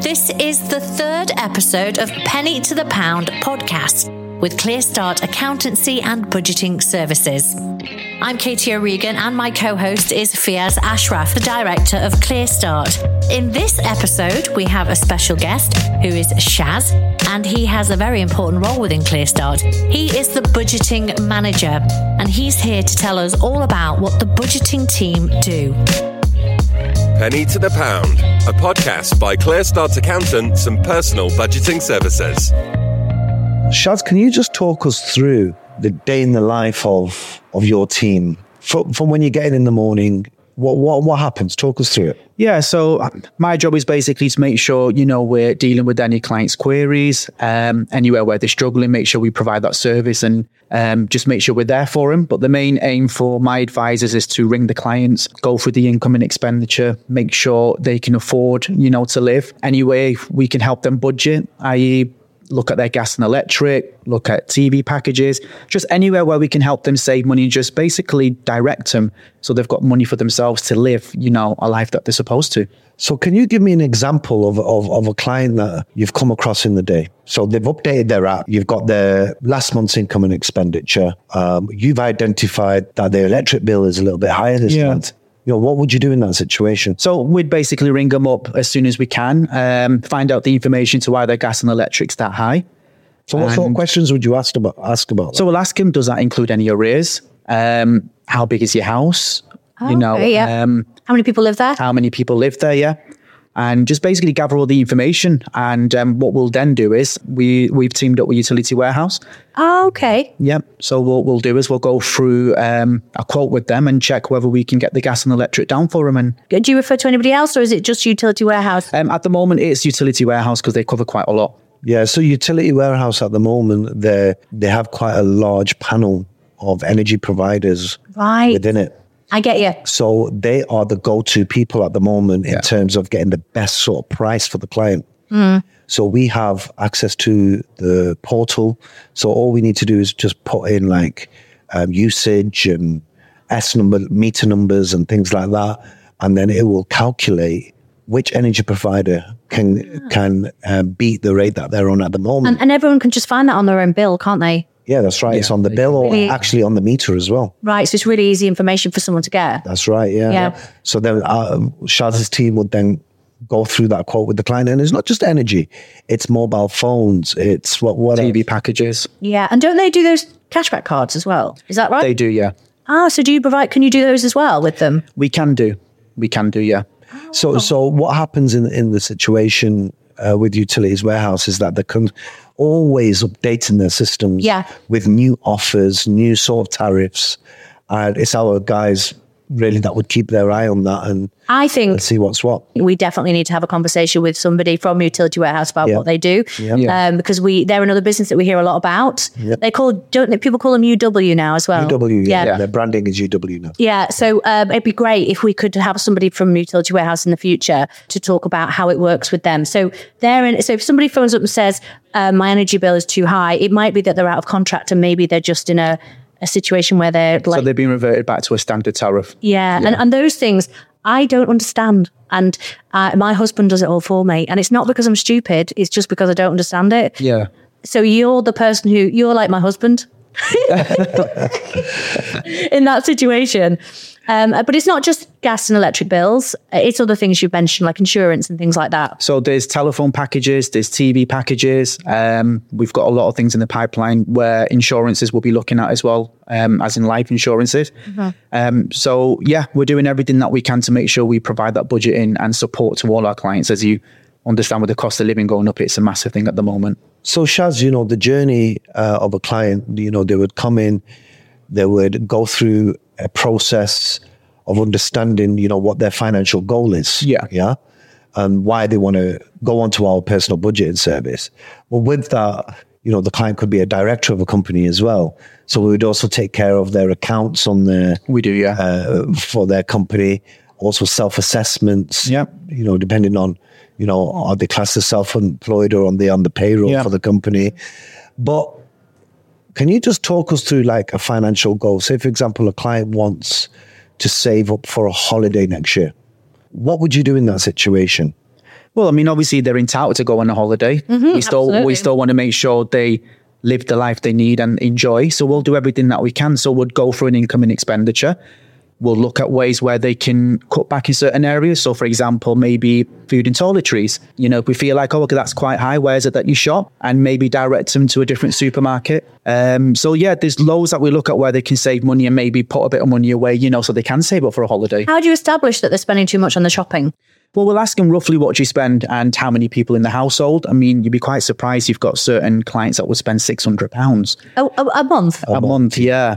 This is the third episode of Penny to the Pound podcast with ClearStart Accountancy and Budgeting Services. I'm Katie O'Regan, and my co host is Fiaz Ashraf, the director of ClearStart. In this episode, we have a special guest who is Shaz, and he has a very important role within ClearStart. He is the budgeting manager, and he's here to tell us all about what the budgeting team do. Penny to the Pound, a podcast by ClearStart Accountants and Personal Budgeting Services. Shaz, can you just talk us through the day in the life of of your team from, from when you get in in the morning? What what what happens? Talk us through it. Yeah, so um, my job is basically to make sure you know we're dealing with any clients' queries, um, anywhere where they're struggling, make sure we provide that service and um, just make sure we're there for them. But the main aim for my advisors is to ring the clients, go through the income and expenditure, make sure they can afford you know to live. Any way we can help them budget, i.e look at their gas and electric, look at TV packages, just anywhere where we can help them save money, and just basically direct them so they've got money for themselves to live, you know, a life that they're supposed to. So, can you give me an example of, of, of a client that you've come across in the day? So, they've updated their app, you've got their last month's income and expenditure, um, you've identified that their electric bill is a little bit higher this Yeah. month. You know, what would you do in that situation? So we'd basically ring them up as soon as we can, um, find out the information to why their gas and electric's that high. So, what sort of questions would you ask about? Ask about? So we'll ask him: does that include any arrears? Um, how big is your house? you know, okay, yeah. um, How many people live there? how many people live there? Yeah. And just basically gather all the information. And um, what we'll then do is we, we've teamed up with Utility Warehouse. Oh, okay. Yep. So what we'll do is we'll go through um, a quote with them and check whether we can get the gas and electric down for them. And Do you refer to anybody else, or is it just Utility Warehouse? um, at the moment, it's Utility Warehouse because they cover quite a lot. Yeah, so utility warehouse at the moment, they they have quite a large panel of energy providers Right. within it. I get you. So they are the go-to people at the moment in terms of getting the best sort of price for the client. So we have access to the portal. So all we need to do is just put in like um, usage and S number, meter numbers, and things like that, and then it will calculate which energy provider can can uh, beat the rate that they're on at the moment. And, and everyone can just find that on their own bill, can't they? Yeah, that's right. it's on the bill or Really? actually on the meter as well. Right. So it's really easy information for someone to get. That's right. Yeah. Yeah. So then uh, Shaz's team would then go through that quote with the client, and it's not just energy; it's mobile phones, it's what what TV packages. Yeah. And don't they do those cashback cards as well? Is that right? They do, yeah. Ah, so do you provide? Can you do those as well with them? We can do. We can do, yeah. So so what happens in in the situation uh, with utilities warehouse is that they're con- always updating their systems Yeah. with new offers, new sort of tariffs, and it's our guys really that would keep their eye on that and, I think and see what's what. we definitely need to have a conversation with somebody from Utility Warehouse about Yeah. what they do, Yeah. um, because we they're another business that we hear a lot about. They call don't they- people call them UW now as well? UW, yeah, yeah. their branding is UW now. Yeah, so um, it'd be great if we could have somebody from Utility Warehouse in the future to talk about how it works with them. So they're in, so if somebody phones up and says uh, my energy bill is too high, it might be that they're out of contract and maybe they're just in a, a situation where they're So like, they've been reverted back to a standard tariff. yeah, And, and those things I don't understand. And uh, my husband does it all for me, and it's not because I'm stupid. It's just because I don't understand it. Yeah. So you're the person who you're like my husband in that situation. Um, but it's not just gas and electric bills. It's other things you've mentioned, like insurance and things like that. So there's telephone packages, there's TV packages. Um, we've got a lot of things in the pipeline where insurances will be looking at as well, um, as in life insurances. Um, so yeah, we're doing everything that we can to make sure we provide that budgeting and support to all our clients. As you understand, with the cost of living going up, it's a massive thing at the moment. So Shaz, you know, the journey uh, of a client, you know, they would come in, they would go through a process of understanding, you know, what their financial goal is. Yeah. Yeah. And why they want to go onto our personal budgeting service. Well, with that, you know, the client could be a director of a company as well. So we would also take care of their accounts on their We do, yeah. uh, for their company, also self assessments. Yep. You know, depending on, you know, are they classed as self employed or on the on the payroll Yeah. for the company? But can you just talk us through like a financial goal? Say, for example, a client wants to save up for a holiday next year. What would you do in that situation? Well, I mean, obviously they're entitled to go on a holiday. Mm-hmm, we still absolutely. we still want to make sure they live the life they need and enjoy. So we'll do everything that we can. So we'll go for an income and expenditure. We'll look at ways where they can cut back in certain areas. So, for example, maybe food and toiletries. You know, if we feel like, oh, okay, that's quite high, where's it that you shop? And maybe direct them to a different supermarket. Um, so, yeah, there's loads that we look at where they can save money and maybe put a bit of money away, you know, so they can save up for a holiday. How do you establish that they're spending too much on the shopping? Well, we'll ask them roughly what you spend and how many people in the household. I mean, you'd be quite surprised. You've got certain clients that would spend six hundred pounds A, a, a month. a month, yeah,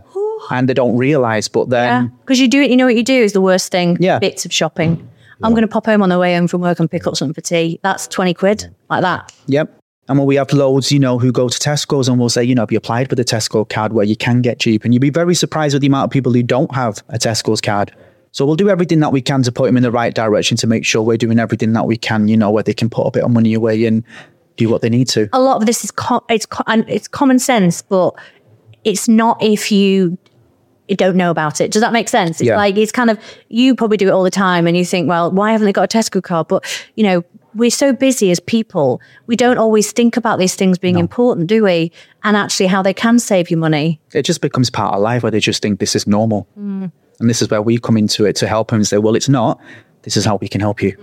and they don't realise. But Yeah, then, because you do it. You know what you do is the worst thing. Yeah. bits of shopping. I'm going to pop home on the way home from work and pick up something for tea. That's twenty quid, like that. yep. And when we have loads, you know, who go to Tesco's and we'll say, you know, have you applied for the Tesco card where you can get cheap? And you'd be very surprised with the amount of people who don't have a Tesco's card. So we'll do everything that we can to put them in the right direction to make sure we're doing everything that we can, you know, where they can put a bit of money away and do what they need to. A lot of this is co- it's co- and it's common sense, but it's not if you don't know about it. Does that make sense? It's Yeah. like it's kind of you probably do it all the time, and you think, well, why haven't they got a Tesco card? But you know. We're so busy as people, we don't always think about these things being important, do we? And actually, how they can save you money. it just becomes part of life where they just think this is normal. And this is where we come into it to help them and say, well, it's not. This is how we can help you.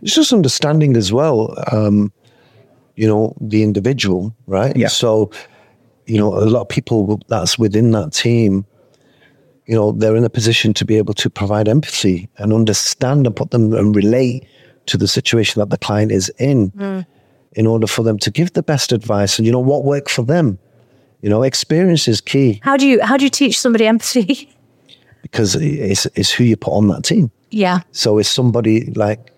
It's just understanding as well, um, you know, the individual, right? Yeah. So, you know, a lot of people that's within that team, you know, they're in a position to be able to provide empathy and understand and put them and relate to the situation that the client is in mm. in order for them to give the best advice and, you know, what worked for them. You know, experience is key How do you how do you teach somebody empathy? because it's, it's who you put on that team. yeah, So if somebody like,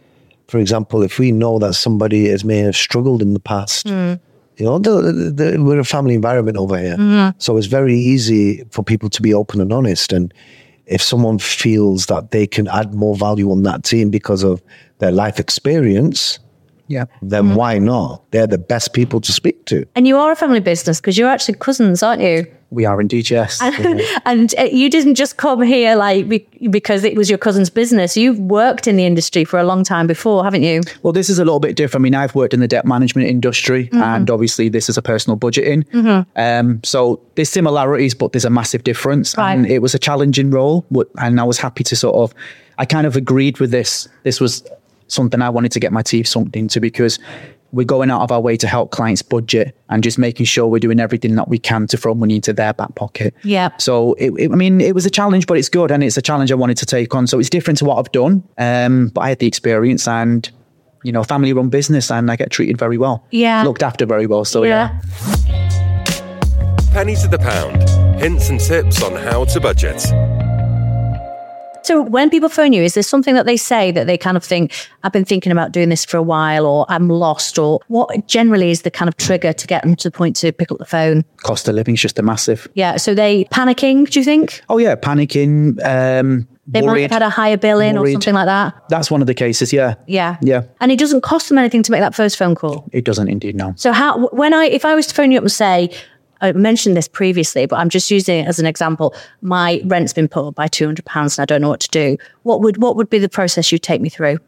for example, if we know that somebody has may have struggled in the past, mm. You know, the, the, the, we're a family environment over here, mm-hmm. so it's very easy for people to be open and honest. And if someone feels that they can add more value on that team because of their life experience, Yeah. then mm-hmm. why not? They're the best people to speak to. and you are a family business because you're actually cousins, aren't you? We are indeed, yes. and uh, you didn't just come here like because it was your cousin's business. You've worked in the industry for a long time before, haven't you? Well, this is a little bit different. I mean, I've worked in the debt management industry, and obviously, this is a personal budgeting. Um, so there's similarities, but there's a massive difference. Right. And it was a challenging role, and I was happy to sort of, I kind of agreed with this. This was something I wanted to get my teeth sunk into because we're going out of our way to help clients budget and just making sure we're doing everything that we can to throw money into their back pocket. Yeah. So it, it- I mean, it was a challenge, but it's good, and it's a challenge I wanted to take on. So it's different to what I've done, um, but I had the experience and. You know, family-run business, and I get treated very well. Yeah. looked after very well. So yeah. Penny to the pound. Hints and tips on how to budget. So when people phone you, is there something that they say that they kind of think, I've been thinking about doing this for a while, or I'm lost, or what generally is the kind of trigger to get them to the point to pick up the phone? Cost of living is just a massive. Yeah. So they panicking, do you think? Oh yeah, panicking. Um, They might have had a higher bill in or something like that. That's one of the cases. Yeah. Yeah. Yeah. And it doesn't cost them anything to make that first phone call. It doesn't indeed. No. So how when I if I was to phone you up and say I mentioned this previously, but I'm just using it as an example. My rent's been put up by two hundred pounds, and I don't know what to do. What would what would be the process you'd take me through?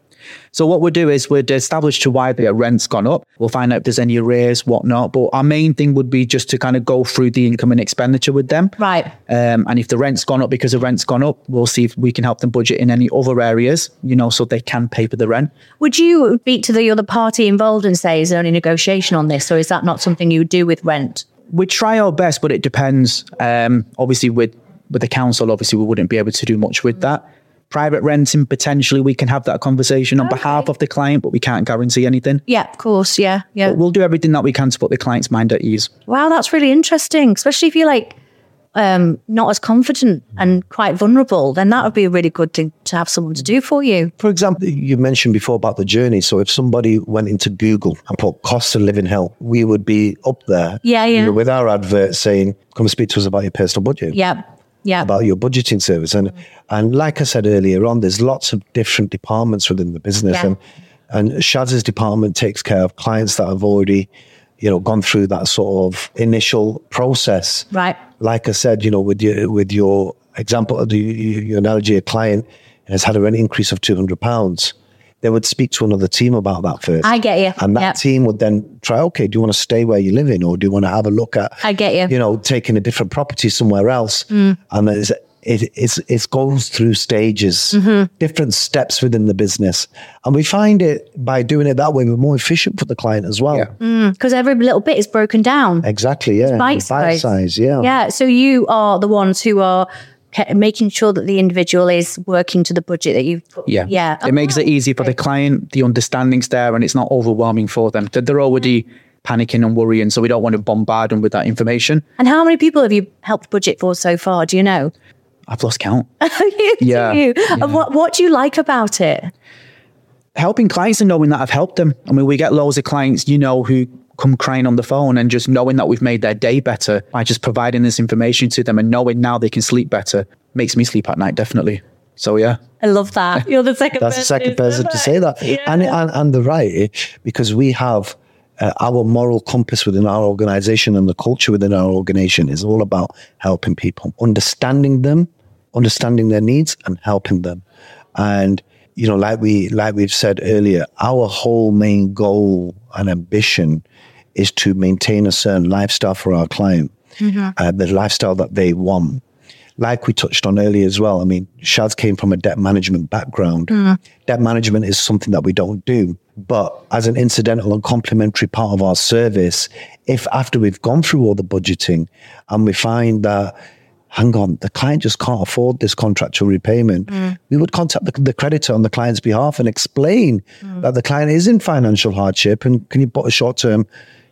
So what we'll do is we'd establish to why the rent's gone up. We'll find out if there's any arrears, whatnot. But our main thing would be just to kind of go through the income and expenditure with them. Right. Um, and if the rent's gone up because the rent's gone up, we'll see if we can help them budget in any other areas, you know, so they can pay for the rent. Would you speak to the other party involved and say, is there any negotiation on this, or is that not something you would do with rent? We try our best, but it depends. Um, obviously, with with the council, obviously we wouldn't be able to do much with that. Private renting, potentially, we can have that conversation on behalf of the client, but we can't guarantee anything. Yeah, of course. Yeah, yeah. But we'll do everything that we can to put the client's mind at ease. Wow, that's really interesting, especially if you're like um, not as confident and quite vulnerable. Then that would be a really good thing to have someone to do for you. For example, you mentioned before about the journey. So if somebody went into Google and put cost of living help, we would be up there Yeah, yeah. you know, with our advert saying, come speak to us about your personal budget. Yeah, yeah. About your budgeting service. And and like I said earlier on, there's lots of different departments within the business. Yeah. And and Shaz's department takes care of clients that have already, you know, gone through that sort of initial process Right. Like I said, you know, with your with your example, the, your analogy, a client has had a rent increase of two hundred pounds. they would speak to another team about that first. I get you. And that Yep. team would then try, okay, do you want to stay where you live in or do you want to have a look at, I get you. Mm. you know, taking a different property somewhere else? And it's, it, it's, it goes through stages, Mm-hmm. different steps within the business. And we find it by doing it that way, we're more efficient for the client as well. Yeah. Because every little bit is broken down. Exactly. Yeah. bite Bite size. size. Yeah. Yeah. So you are the ones who are making sure that the individual is working to the budget that you've put. Yeah. Yeah. It makes it easy for the client. The understanding's there and it's not overwhelming for them. They're- They're already panicking and worrying. So we don't want to bombard them with that information. And how many people have you helped budget for so far? Do you know? I've lost count. You Yeah. And what, what do you like about it? helping clients and knowing that I've helped them. I mean, we get loads of clients, you know, who come crying on the phone and just knowing that we've made their day better by just providing this information to them and knowing now they can sleep better makes me sleep at night, definitely. So, yeah. I love that. You're the second That's the second person to say that. And, and, and the right, because we have uh, our moral compass within our organization and the culture within our organization is all about helping people, understanding them, understanding their needs and helping them. And, you know, like we, like we've said earlier, our whole main goal and ambition is to maintain a certain lifestyle for our client, uh, the lifestyle that they want like we touched on earlier as well, I mean, Shaz came from a debt management background. Debt management is something that we don't do. But as an incidental and complementary part of our service, if after we've gone through all the budgeting and we find that, hang on, the client just can't afford this contractual repayment, mm. we would contact the, the creditor on the client's behalf and explain mm. that the client is in financial hardship and can you put a short term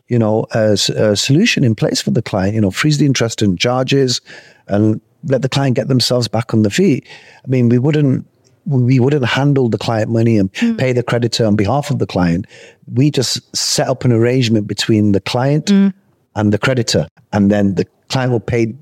you know, a, s- a solution in place for the client, you know, freeze the interest and charges and let the client get themselves back on the feet. I mean, we wouldn't we wouldn't handle the client money and mm. pay the creditor on behalf of the client. We just set up an arrangement between the client and the creditor, and then the client will pay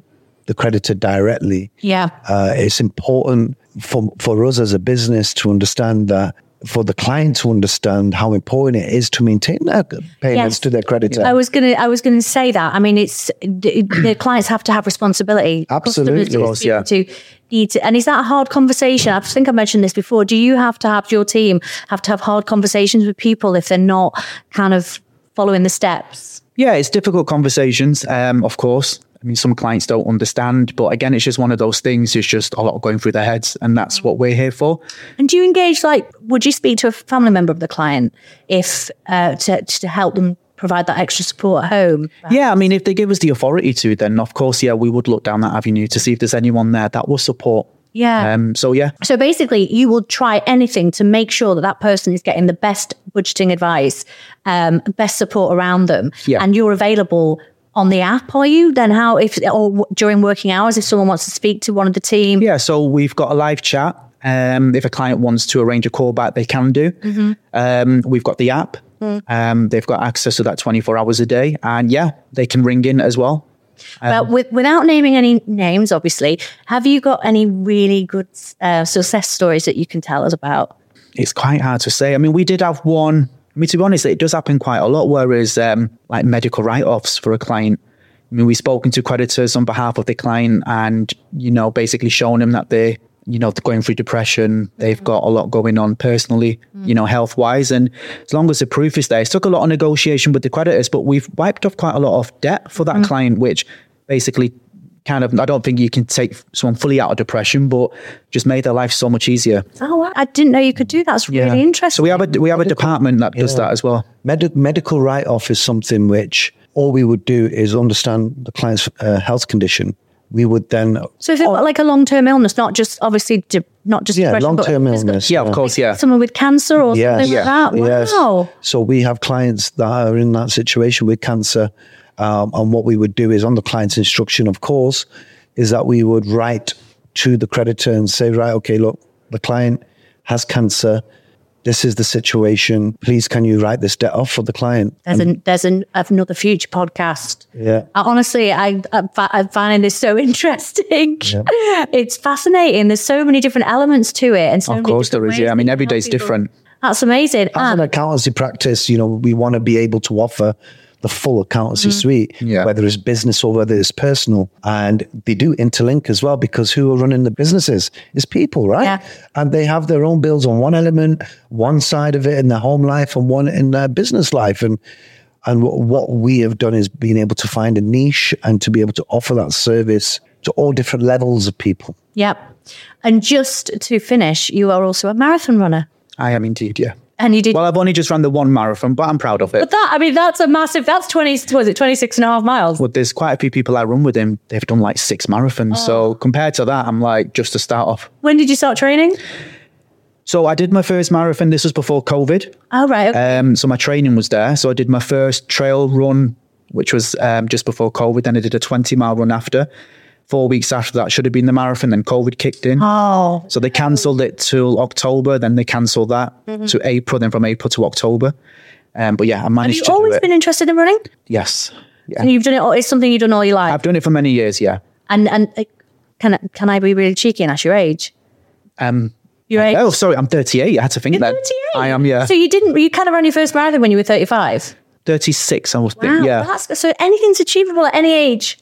the creditor directly. Yeah. Uh, it's important for for us as a business to understand that. For the client to understand how important it is to maintain their payments Yes. to their creditor. I was gonna. I was gonna say that. I mean, it's the, the clients have to have responsibility. Absolutely. Customers Of course, to- yeah. To need to, and is that a hard conversation? I think I mentioned this before. Do you have to have your team have to have hard conversations with people if they're not kind of following the steps? Yeah, it's difficult conversations, um, of course. I mean, some clients don't understand, but again, it's just one of those things. It's just a lot going through their heads, and that's what we're here for. And do you engage? Like, would you speak to a family member of the client if uh, to to help them provide that extra support at home? Yeah, I mean, if they give us the authority to, then of course, yeah, we would look down that avenue to see if there's anyone there that will support. Yeah. Um, so yeah, So basically, you will try anything to make sure that that person is getting the best budgeting advice, um, best support around them, Yeah. and you're available on the app. Are you? Then how if or during working hours if someone wants to speak to one of the team? yeah. So we've got a live chat. Um, if a client wants to arrange a call back, they can do. Um, we've got the app. Um, they've got access to that 24 hours a day, and yeah, they can ring in as well. but with, without naming any names, obviously, have you got any really good uh, success stories that you can tell us about? it's quite hard to say. I mean, we did have one. I mean, to be honest, it does happen quite a lot. Whereas, um, like medical write-offs for a client. I mean, we've spoken to creditors on behalf of the client, and you know, basically shown them that they, you know, they're going through depression. They've got a lot going on personally, you know, health-wise, and as long as the proof is there, it took a lot of negotiation with the creditors, but we've wiped off quite a lot of debt for that client, which basically kind of I don't think you can take someone fully out of depression, but just made their life so much easier. Oh. I didn't know you could do that. That's really interesting. So we have a we have a department that does that as well. Medi- medical write off is something which all we would do is understand the client's uh, health condition. We would then, So if they've got like a long term illness, not just obviously de- not just yeah, long term illness. Yeah, of course, yeah. someone with cancer or Yes. something like that. Yes. Wow. So we have clients that are in that situation with cancer. Um, and what we would do is, on the client's instruction, of course, is that we would write to the creditor and say, right, okay, look, the client has cancer. This is the situation. Please, can you write this debt off for the client? There's an there's an another future podcast. Yeah. I, honestly, I I'm, fi- I'm finding this so interesting. It's fascinating. There's so many different elements to it, and so Of many course there different is. Yeah, I mean that every you can day's help people. different. That's amazing. As an accountancy practice, you know, we want to be able to offer the full accountancy mm. suite, Yeah. whether it's business or whether it's personal. And they do interlink as well because who are running the businesses is people, right? Yeah. And they have their own bills on one element, one side of it in their home life and one in their business life. And and what, what we have done is being able to find a niche and to be able to offer that service to all different levels of people. Yep. And just to finish, you are also a marathon runner. I am indeed, yeah. And you did. Well, I've only just run the one marathon, but I'm proud of it. but that, I mean, that's a massive, that's 20, was it 26 and a half miles? Well, there's quite a few people I run with him. They've done like six marathons. Oh. So compared to that, I'm like just to start off. When did you start training? So I did my first marathon. This was before COVID. Oh, right. okay. Um, so my training was there. So I did my first trail run, which was um, just before COVID. Then I did a 20 mile run after. Four weeks after that should have been the marathon. Then COVID kicked in. oh, So they cancelled it till October. Then they cancelled that to April. Then from April to October. Um, but yeah, I have managed you to do always been interested in running? yes. Yeah. And you've done it, all, it's something you've done all your life. I've done it for many years. Yeah. and, and uh, can, I- can I be really cheeky and ask your age? Um, Your age? oh, sorry. I'm 38. I had to think You're that. 38? I am. Yeah. So you didn't, you kind of ran your first marathon when you were 35? 36. I was. Wow, yeah. That's, so anything's achievable at any age.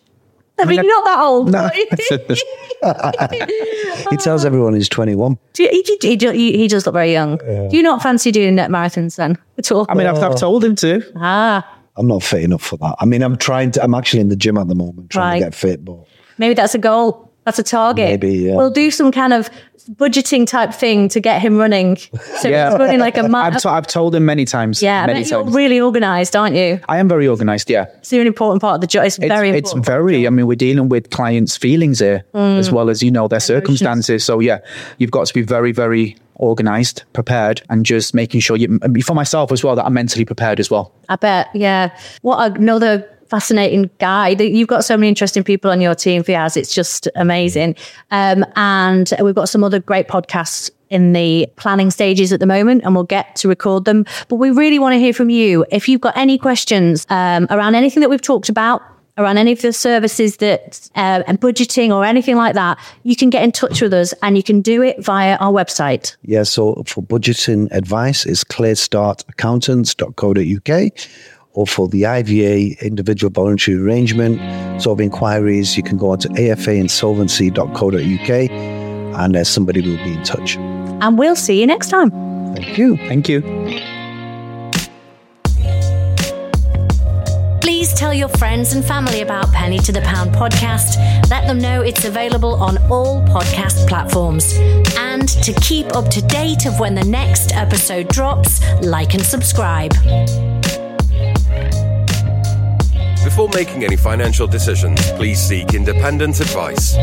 I mean, you're not that old. No. He tells everyone he's 21. Do you- he, he, he, he does look very young. Do you not fancy doing net marathons then at all? I mean, I've, I've told him to. ah, I'm not fit enough for that. I mean, I'm trying to, I'm actually in the gym at the moment trying Right. to get fit, but maybe that's a goal. That's a target. Maybe, yeah. We'll do some kind of budgeting type thing to get him running. So Yeah. he's running like a I've, to, I've told him many times. yeah, many you're times. really organised, aren't you? I am very organised. Yeah. It's an important part of the job. It's, It's, very it's very. I mean, we're dealing with clients' feelings here Mm. as well as you know their circumstances. So yeah, you've got to be very, very organised, prepared, and just making sure you. For myself as well, that I'm mentally prepared as well. I bet. Yeah. What another fascinating guy. You've got so many interesting people on your team, Fiaz. It's just amazing. Um, and we've got some other great podcasts in the planning stages at the moment, and we'll get to record them. But we really want to hear from you. If you've got any questions um, around anything that we've talked about, around any of the services that uh, and budgeting or anything like that, you can get in touch with us, and you can do it via our website. yeah. So for budgeting advice, is clearstartaccountants.co.uk or for the IVA individual voluntary arrangement sort of inquiries, you can go on to afainsolvency.co.uk and uh, somebody will be in touch. And we'll see you next time. Thank you. Thank you. Please tell your friends and family about Penny to the Pound podcast. Let them know it's available on all podcast platforms. And to keep up to date of when the next episode drops, like and subscribe. Before making any financial decisions, please seek independent advice.